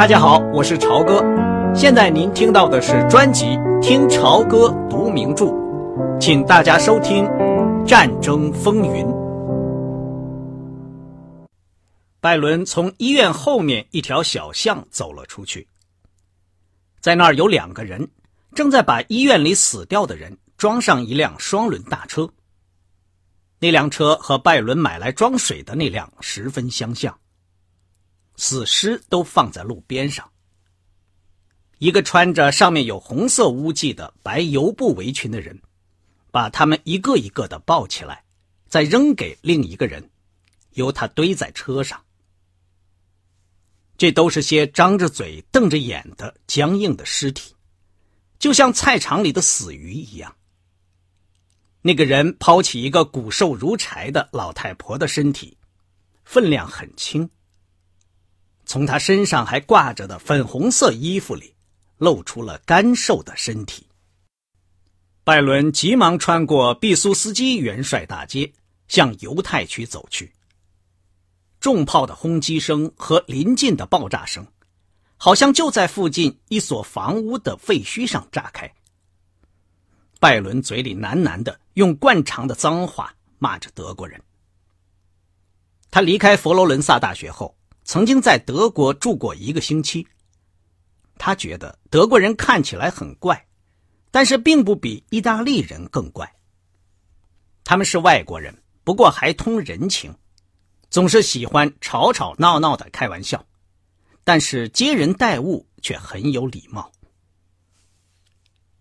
大家好，我是朝哥。现在您听到的是专辑《听朝歌读名著》，请大家收听《战争风云》。拜伦从医院后面一条小巷走了出去，在那儿有两个人正在把医院里死掉的人装上一辆双轮大车。那辆车和拜伦买来装水的那辆十分相像。死尸都放在路边上。一个穿着上面有红色污迹的白油布围裙的人，把他们一个一个的抱起来，再扔给另一个人，由他堆在车上。这都是些张着嘴、瞪着眼的僵硬的尸体，就像菜场里的死鱼一样。那个人抛起一个骨瘦如柴的老太婆的身体，分量很轻。从他身上还挂着的粉红色衣服里，露出了干瘦的身体。拜伦急忙穿过毕苏斯基元帅大街，向犹太区走去。重炮的轰击声和临近的爆炸声，好像就在附近一所房屋的废墟上炸开。拜伦嘴里喃喃的用惯常的脏话骂着德国人。他离开佛罗伦萨大学后。曾经在德国住过一个星期，他觉得德国人看起来很怪，但是并不比意大利人更怪。他们是外国人，不过还通人情，总是喜欢吵吵闹闹的开玩笑，但是接人待物却很有礼貌。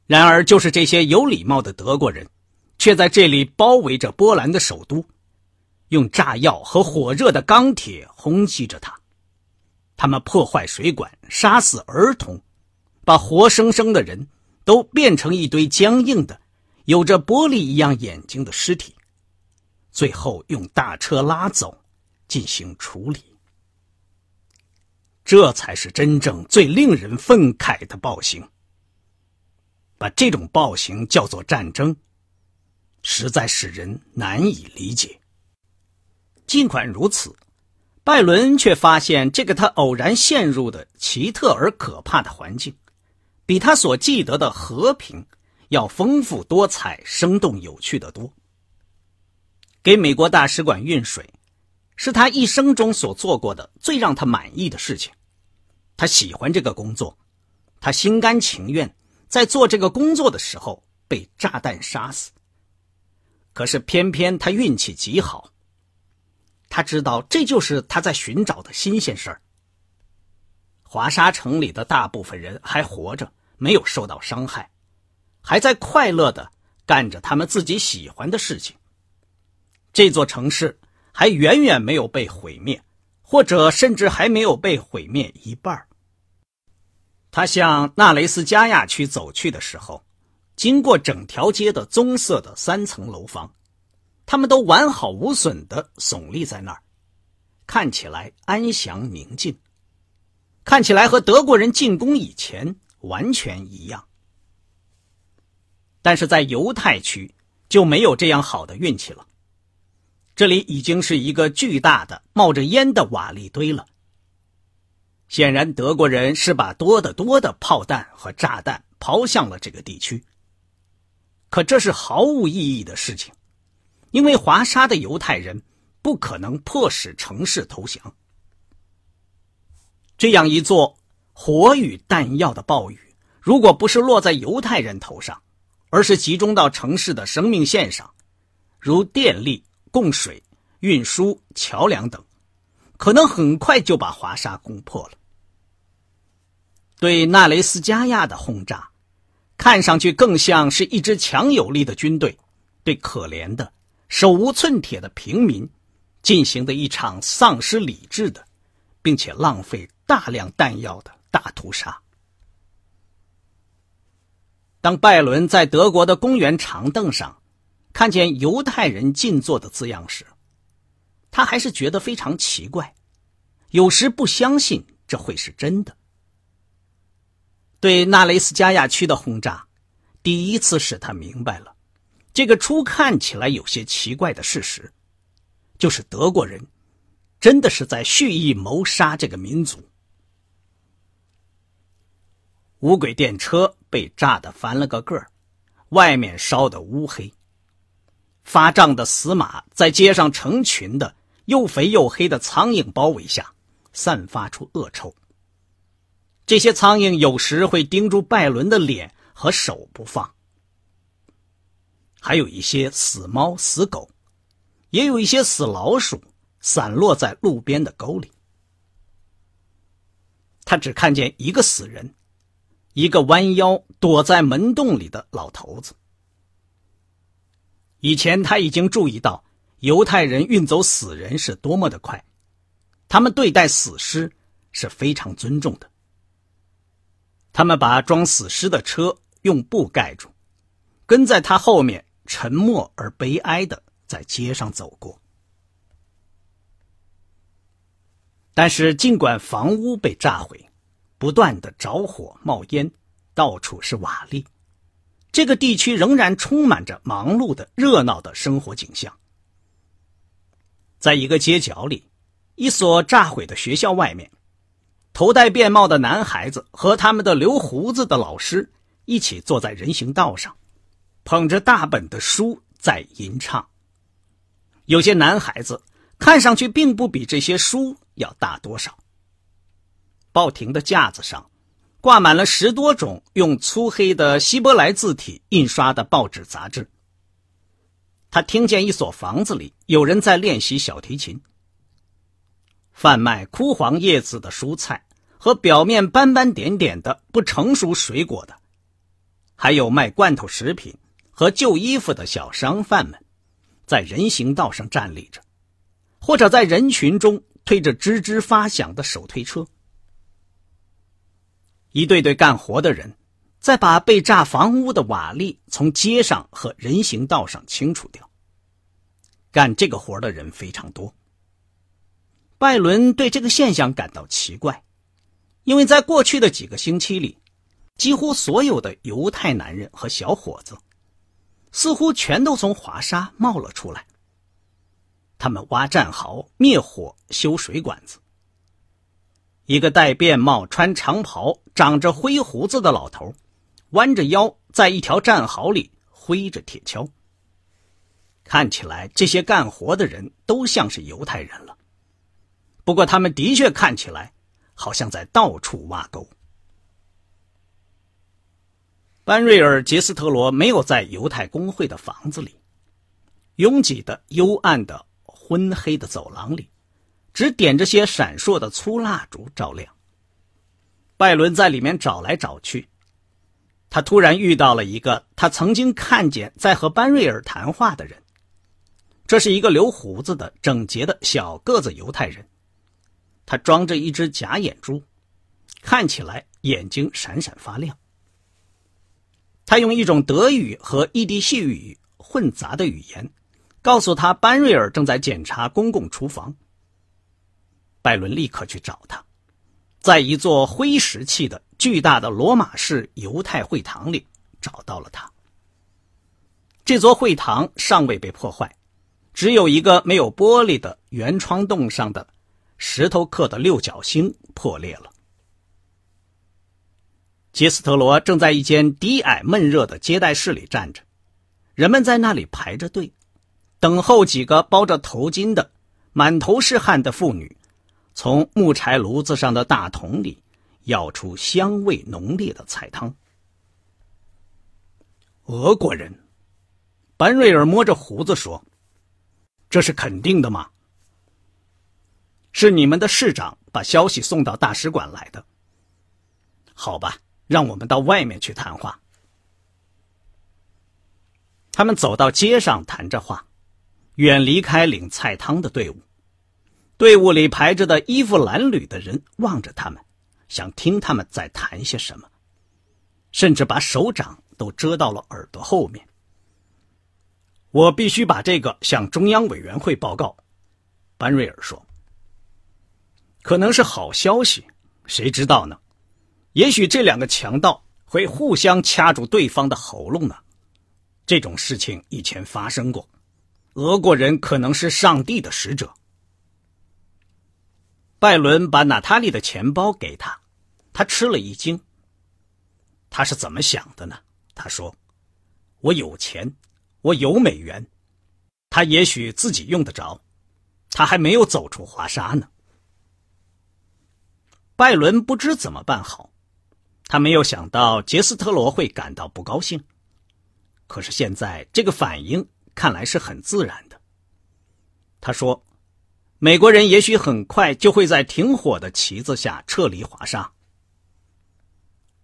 然而，就是这些有礼貌的德国人，却在这里包围着波兰的首都，用炸药和火热的钢铁轰击着它。他们破坏水管，杀死儿童，把活生生的人都变成一堆僵硬的、有着玻璃一样眼睛的尸体，最后用大车拉走，进行处理。这才是真正最令人愤慨的暴行。把这种暴行叫做战争，实在使人难以理解。尽管如此。拜伦却发现，这个他偶然陷入的奇特而可怕的环境，比他所记得的和平要丰富多彩、生动有趣的多。给美国大使馆运水，是他一生中所做过的最让他满意的事情。他喜欢这个工作，他心甘情愿在做这个工作的时候被炸弹杀死。可是偏偏他运气极好。他知道这就是他在寻找的新鲜事儿。华沙城里的大部分人还活着，没有受到伤害，还在快乐的干着他们自己喜欢的事情。这座城市还远远没有被毁灭，或者甚至还没有被毁灭一半。他向纳雷斯加亚区走去的时候，经过整条街的棕色的三层楼房。他们都完好无损的耸立在那儿，看起来安详宁静，看起来和德国人进攻以前完全一样。但是在犹太区就没有这样好的运气了，这里已经是一个巨大的冒着烟的瓦砾堆了。显然，德国人是把多得多的炮弹和炸弹抛向了这个地区，可这是毫无意义的事情。因为华沙的犹太人不可能迫使城市投降，这样一座火与弹药的暴雨，如果不是落在犹太人头上，而是集中到城市的生命线上，如电力、供水、运输、桥梁等，可能很快就把华沙攻破了。对纳雷斯加亚的轰炸，看上去更像是一支强有力的军队对可怜的。手无寸铁的平民进行的一场丧失理智的，并且浪费大量弹药的大屠杀。当拜伦在德国的公园长凳上看见“犹太人静坐”的字样时，他还是觉得非常奇怪，有时不相信这会是真的。对纳雷斯加亚区的轰炸，第一次使他明白了。这个初看起来有些奇怪的事实，就是德国人真的是在蓄意谋杀这个民族。无轨电车被炸得翻了个个儿，外面烧得乌黑。发胀的死马在街上成群的又肥又黑的苍蝇包围下，散发出恶臭。这些苍蝇有时会盯住拜伦的脸和手不放，还有一些死猫、死狗，也有一些死老鼠，散落在路边的沟里。他只看见一个死人，一个弯腰躲在门洞里的老头子。以前他已经注意到犹太人运走死人是多么的快，他们对待死尸是非常尊重的。他们把装死尸的车用布盖住，跟在他后面，沉默而悲哀的在街上走过。但是，尽管房屋被炸毁，不断的着火冒烟，到处是瓦砾，这个地区仍然充满着忙碌的、热闹的生活景象。在一个街角里，一所炸毁的学校外面。头戴便帽的男孩子和他们的留胡子的老师一起坐在人行道上，捧着大本的书在吟唱。有些男孩子看上去并不比这些书要大多少。报亭的架子上挂满了十多种用粗黑的希伯来字体印刷的报纸杂志。他听见一所房子里有人在练习小提琴。贩卖枯黄叶子的蔬菜。和表面斑斑点点的不成熟水果的，还有卖罐头食品和旧衣服的小商贩们，在人行道上站立着，或者在人群中推着吱吱发响的手推车。一对对干活的人，在把被炸房屋的瓦砾从街上和人行道上清除掉。干这个活的人非常多。拜伦对这个现象感到奇怪。因为在过去的几个星期里，几乎所有的犹太男人和小伙子，似乎全都从华沙冒了出来。他们挖战壕、灭火、修水管子。一个戴便帽、穿长袍、长着灰胡子的老头，弯着腰在一条战壕里挥着铁锹。看起来，这些干活的人都像是犹太人了。不过，他们的确看起来。好像在到处挖沟。班瑞尔·杰斯特罗没有在犹太公会的房子里，拥挤的、幽暗的、昏黑的走廊里，只点着些闪烁的粗蜡烛照亮。拜伦在里面找来找去，他突然遇到了一个他曾经看见在和班瑞尔谈话的人。这是一个留胡子的、整洁的小个子犹太人。他装着一只假眼珠，看起来眼睛闪闪发亮。他用一种德语和异地细语混杂的语言，告诉他班瑞尔正在检查公共厨房。拜伦立刻去找他，在一座灰石砌的巨大的罗马式犹太会堂里找到了他。这座会堂尚未被破坏，只有一个没有玻璃的圆窗洞上的。石头刻的六角星破裂了。杰斯特罗正在一间低矮闷热的接待室里站着，人们在那里排着队，等候几个包着头巾的、满头是汗的妇女，从木柴炉子上的大桶里舀出香味浓烈的菜汤。俄国人，班瑞尔摸着胡子说：“这是肯定的吗？”是你们的市长把消息送到大使馆来的。好吧，让我们到外面去谈话。他们走到街上谈着话，远离开领菜汤的队伍。队伍里排着的衣服褴褛的人望着他们，想听他们在谈些什么，甚至把手掌都遮到了耳朵后面。我必须把这个向中央委员会报告，班瑞尔说。可能是好消息，谁知道呢？也许这两个强盗会互相掐住对方的喉咙呢。这种事情以前发生过，俄国人可能是上帝的使者。拜伦把娜塔莉的钱包给他，他吃了一惊。他是怎么想的呢？他说：“我有钱，我有美元，他也许自己用得着，他还没有走出华沙呢。”拜伦不知怎么办好，他没有想到杰斯特罗会感到不高兴。可是现在这个反应看来是很自然的。他说：“美国人也许很快就会在停火的旗子下撤离华沙。”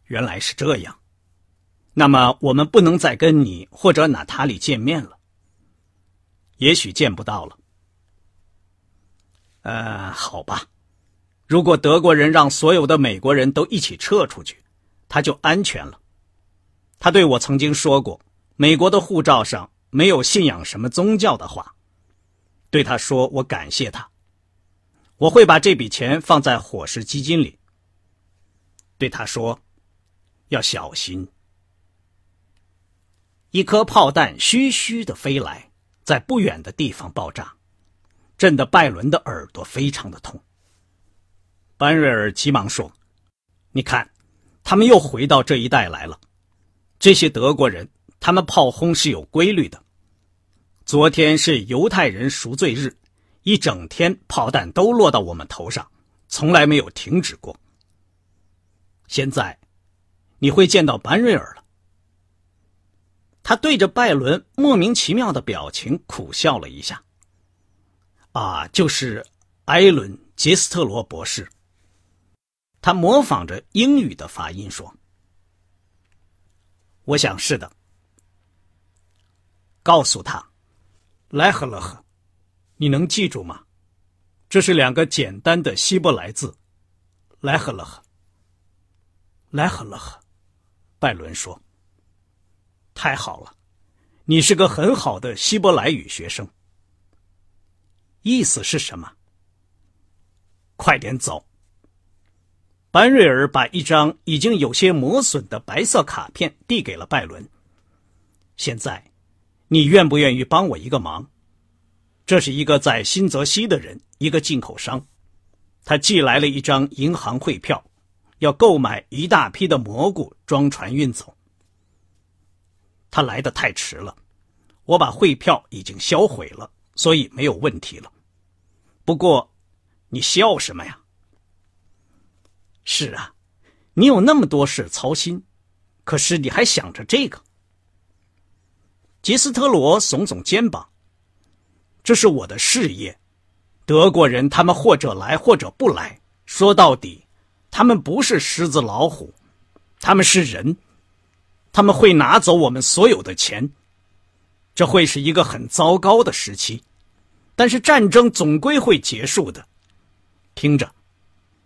原来是这样，那么我们不能再跟你或者娜塔莉见面了。也许见不到了。呃，好吧。如果德国人让所有的美国人都一起撤出去，他就安全了。他对我曾经说过，美国的护照上没有信仰什么宗教的话。对他说，我感谢他。我会把这笔钱放在伙食基金里。对他说，要小心。一颗炮弹嘘嘘的飞来，在不远的地方爆炸，震得拜伦的耳朵非常的痛。班瑞尔急忙说：“你看，他们又回到这一带来了。这些德国人，他们炮轰是有规律的。昨天是犹太人赎罪日，一整天炮弹都落到我们头上，从来没有停止过。现在，你会见到班瑞尔了。”他对着拜伦莫名其妙的表情苦笑了一下。“啊，就是埃伦·杰斯特罗博士。”他模仿着英语的发音说：“我想是的。告诉他，莱赫勒赫，你能记住吗？这是两个简单的希伯来字，莱赫勒赫。莱赫勒赫。”拜伦说：“太好了，你是个很好的希伯来语学生。意思是什么？快点走。”班瑞尔把一张已经有些磨损的白色卡片递给了拜伦。现在，你愿不愿意帮我一个忙？这是一个在新泽西的人，一个进口商，他寄来了一张银行汇票，要购买一大批的蘑菇装船运走。他来的太迟了，我把汇票已经销毁了，所以没有问题了。不过，你笑什么呀？是啊，你有那么多事操心，可是你还想着这个。吉斯特罗耸耸肩膀：“这是我的事业。德国人他们或者来或者不来，说到底，他们不是狮子老虎，他们是人。他们会拿走我们所有的钱，这会是一个很糟糕的时期。但是战争总归会结束的。听着。”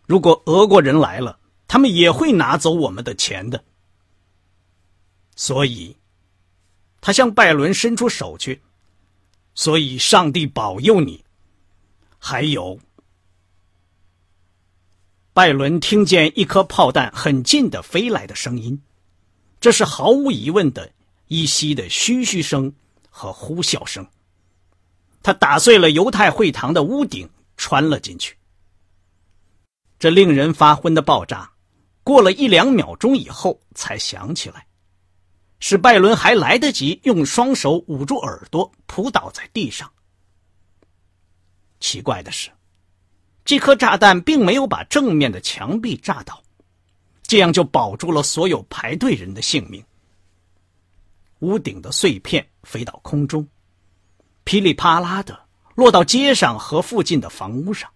如果俄国人来了，他们也会拿走我们的钱的。所以，他向拜伦伸出手去。所以，上帝保佑你。还有，拜伦听见一颗炮弹很近的飞来的声音，这是毫无疑问的依稀的嘘嘘声和呼啸声。他打碎了犹太会堂的屋顶，穿了进去。这令人发昏的爆炸，过了一两秒钟以后才响起来，使拜伦还来得及用双手捂住耳朵，扑倒在地上。奇怪的是，这颗炸弹并没有把正面的墙壁炸倒，这样就保住了所有排队人的性命。屋顶的碎片飞到空中，噼里啪啦的落到街上和附近的房屋上。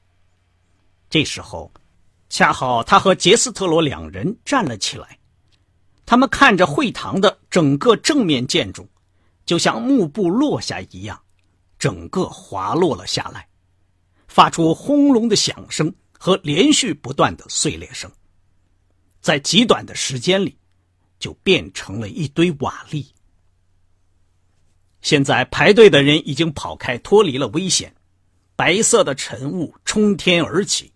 这时候。恰好他和杰斯特罗两人站了起来，他们看着会堂的整个正面建筑，就像幕布落下一样，整个滑落了下来，发出轰隆的响声和连续不断的碎裂声，在极短的时间里，就变成了一堆瓦砾。现在排队的人已经跑开，脱离了危险，白色的尘雾冲天而起。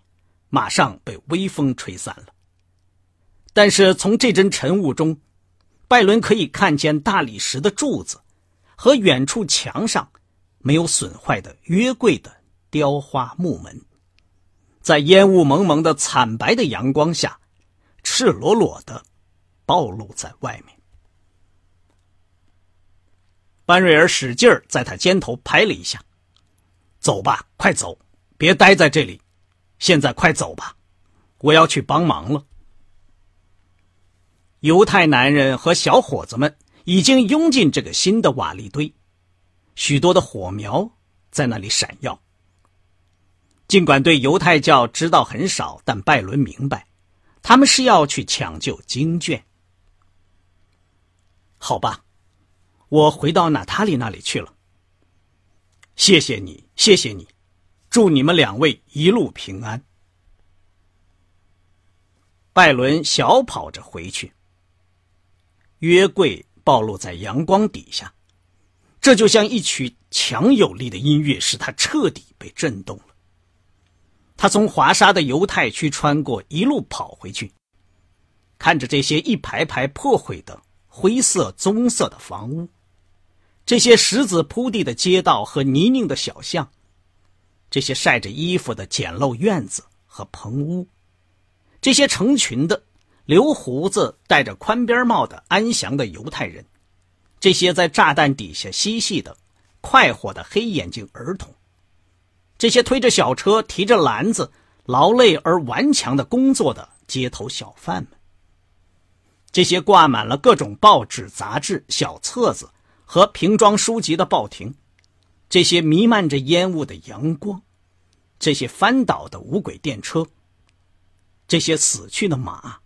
马上被微风吹散了。但是从这阵晨雾中，拜伦可以看见大理石的柱子和远处墙上没有损坏的约柜的雕花木门，在烟雾蒙蒙的惨白的阳光下，赤裸裸的暴露在外面。班瑞尔使劲儿在他肩头拍了一下：“走吧，快走，别待在这里。现在快走吧，我要去帮忙了。”犹太男人和小伙子们已经拥进这个新的瓦砾堆，许多的火苗在那里闪耀。尽管对犹太教知道很少，但拜伦明白，他们是要去抢救经卷。好吧，我回到娜塔莉那里去了。谢谢你，谢谢你，祝你们两位一路平安。拜伦小跑着回去。约柜暴露在阳光底下，这就像一曲强有力的音乐，使他彻底被震动了。他从华沙的犹太区穿过，一路跑回去，看着这些一排排破毁的灰色、棕色的房屋，这些石子铺地的街道和泥泞的小巷，这些晒着衣服的简陋院子和棚屋，这些成群的留胡子、戴着宽边帽的安详的犹太人，这些在炸弹底下嬉戏的快活的黑眼睛儿童。这些推着小车、提着篮子、劳累而顽强的工作的街头小贩们，这些挂满了各种报纸、杂志、小册子和瓶装书籍的报亭，这些弥漫着烟雾的阳光，这些翻倒的无轨电车，这些死去的马，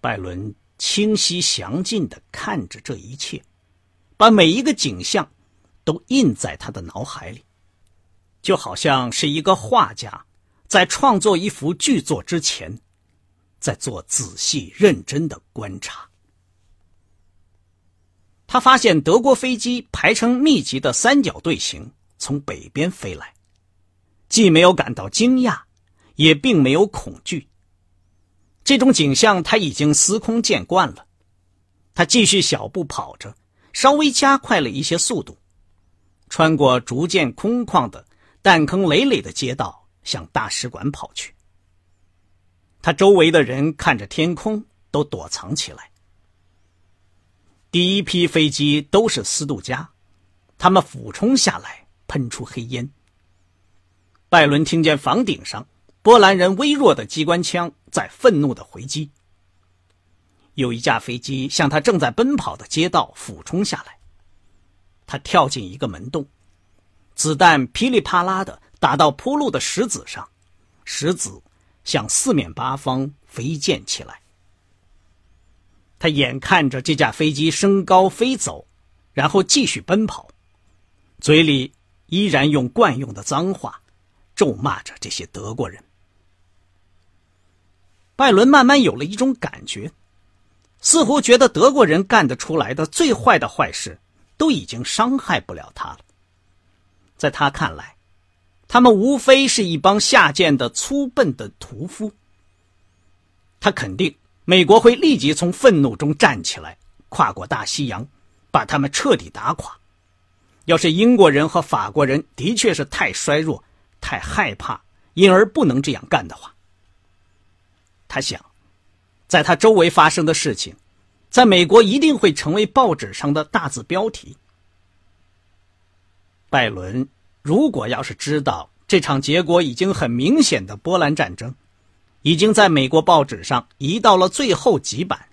拜伦清晰详尽的看着这一切，把每一个景象都印在他的脑海里。就好像是一个画家在创作一幅巨作之前，在做仔细认真的观察。他发现德国飞机排成密集的三角队形从北边飞来，既没有感到惊讶，也并没有恐惧。这种景象他已经司空见惯了。他继续小步跑着，稍微加快了一些速度，穿过逐渐空旷的。弹坑累累的街道向大使馆跑去。他周围的人看着天空，都躲藏起来。第一批飞机都是斯杜加，他们俯冲下来，喷出黑烟。拜伦听见房顶上波兰人微弱的机关枪在愤怒的回击。有一架飞机向他正在奔跑的街道俯冲下来，他跳进一个门洞。子弹噼里啪啦的打到铺路的石子上，石子向四面八方飞溅起来。他眼看着这架飞机升高飞走，然后继续奔跑，嘴里依然用惯用的脏话咒骂着这些德国人。拜伦慢慢有了一种感觉，似乎觉得德国人干得出来的最坏的坏事，都已经伤害不了他了。在他看来，他们无非是一帮下贱的、粗笨的屠夫。他肯定美国会立即从愤怒中站起来，跨过大西洋，把他们彻底打垮。要是英国人和法国人的确是太衰弱、太害怕，因而不能这样干的话，他想，在他周围发生的事情，在美国一定会成为报纸上的大字标题。拜伦如果要是知道这场结果已经很明显的波兰战争，已经在美国报纸上移到了最后几版，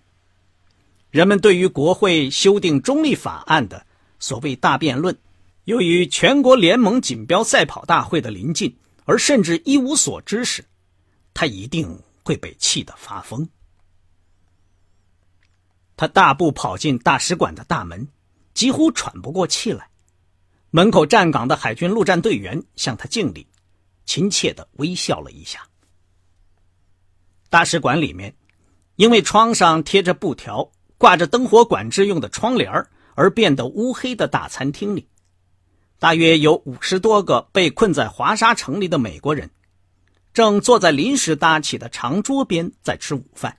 人们对于国会修订中立法案的所谓大辩论，由于全国联盟锦标赛跑大会的临近而甚至一无所知时，他一定会被气得发疯。他大步跑进大使馆的大门，几乎喘不过气来。门口站岗的海军陆战队员向他敬礼，亲切的微笑了一下。大使馆里面，因为窗上贴着布条、挂着灯火管制用的窗帘而变得乌黑的大餐厅里，大约有五十多个被困在华沙城里的美国人，正坐在临时搭起的长桌边在吃午饭。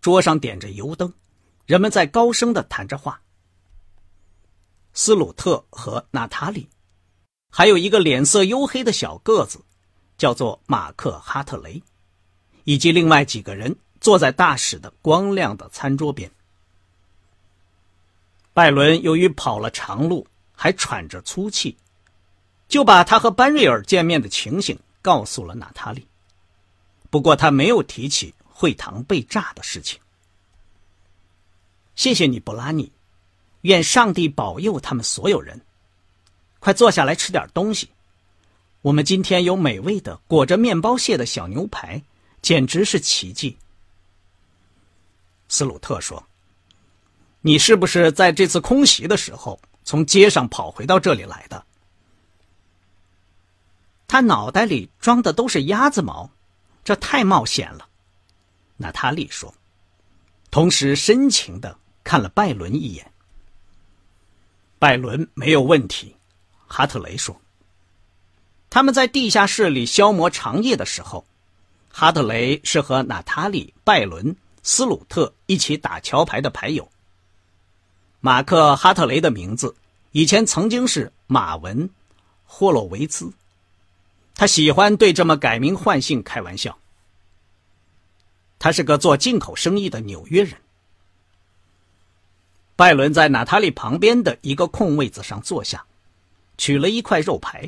桌上点着油灯，人们在高声的谈着话。斯鲁特和娜塔莉，还有一个脸色黝黑的小个子，叫做马克·哈特雷，以及另外几个人坐在大使的光亮的餐桌边。拜伦由于跑了长路，还喘着粗气，就把他和班瑞尔见面的情形告诉了娜塔莉。不过他没有提起会堂被炸的事情。谢谢你，布拉尼。愿上帝保佑他们所有人。快坐下来吃点东西。我们今天有美味的裹着面包屑的小牛排，简直是奇迹。斯鲁特说：“你是不是在这次空袭的时候从街上跑回到这里来的？”他脑袋里装的都是鸭子毛，这太冒险了。”娜塔莉说，同时深情的看了拜伦一眼。拜伦没有问题，哈特雷说。他们在地下室里消磨长夜的时候，哈特雷是和娜塔莉、拜伦、斯鲁特一起打桥牌的牌友。马克·哈特雷的名字以前曾经是马文·霍洛维兹，他喜欢对这么改名换姓开玩笑。他是个做进口生意的纽约人。拜伦在娜塔莉旁边的一个空位子上坐下，取了一块肉排。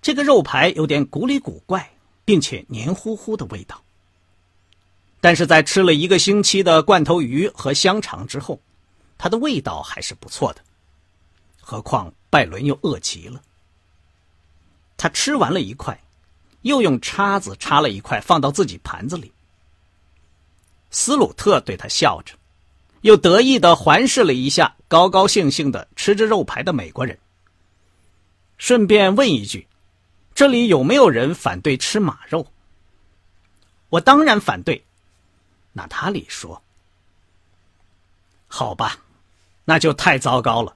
这个肉排有点古里古怪，并且黏糊糊的味道。但是在吃了一个星期的罐头鱼和香肠之后，它的味道还是不错的。何况拜伦又饿极了，他吃完了一块，又用叉子插了一块放到自己盘子里。斯鲁特对他笑着。又得意的环视了一下高高兴兴的吃着肉排的美国人，顺便问一句：“这里有没有人反对吃马肉？”我当然反对，娜塔莉说。“好吧，那就太糟糕了，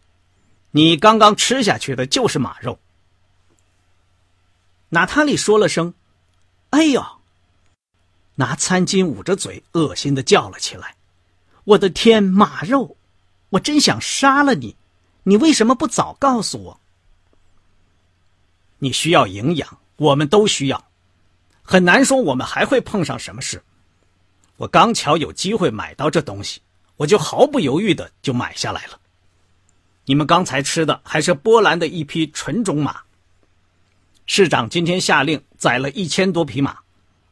你刚刚吃下去的就是马肉。”娜塔莉说了声：“哎呦！”拿餐巾捂着嘴，恶心的叫了起来。我的天，马肉！我真想杀了你！你为什么不早告诉我？你需要营养，我们都需要。很难说我们还会碰上什么事。我刚巧有机会买到这东西，我就毫不犹豫的就买下来了。你们刚才吃的还是波兰的一匹纯种马。市长今天下令宰了一千多匹马，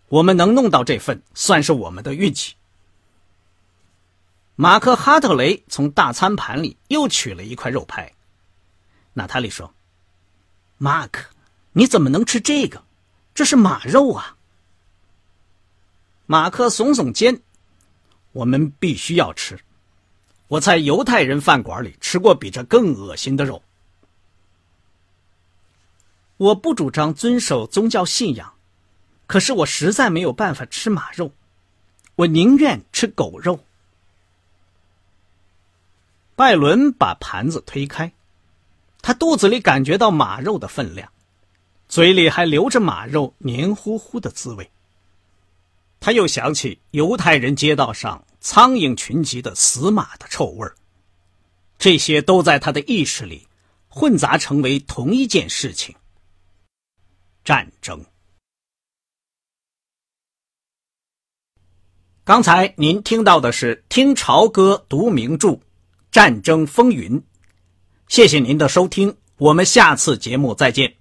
我们能弄到这份，算是我们的运气。马克·哈特雷从大餐盘里又取了一块肉排。娜塔莉说：“马克，你怎么能吃这个？这是马肉啊！”马克耸耸肩：“我们必须要吃。我在犹太人饭馆里吃过比这更恶心的肉。我不主张遵守宗教信仰，可是我实在没有办法吃马肉，我宁愿吃狗肉。”拜伦把盘子推开，他肚子里感觉到马肉的分量，嘴里还留着马肉黏糊糊的滋味。他又想起犹太人街道上苍蝇群集的死马的臭味这些都在他的意识里混杂成为同一件事情——战争。刚才您听到的是听潮歌读名著。战争风云，谢谢您的收听，我们下次节目再见。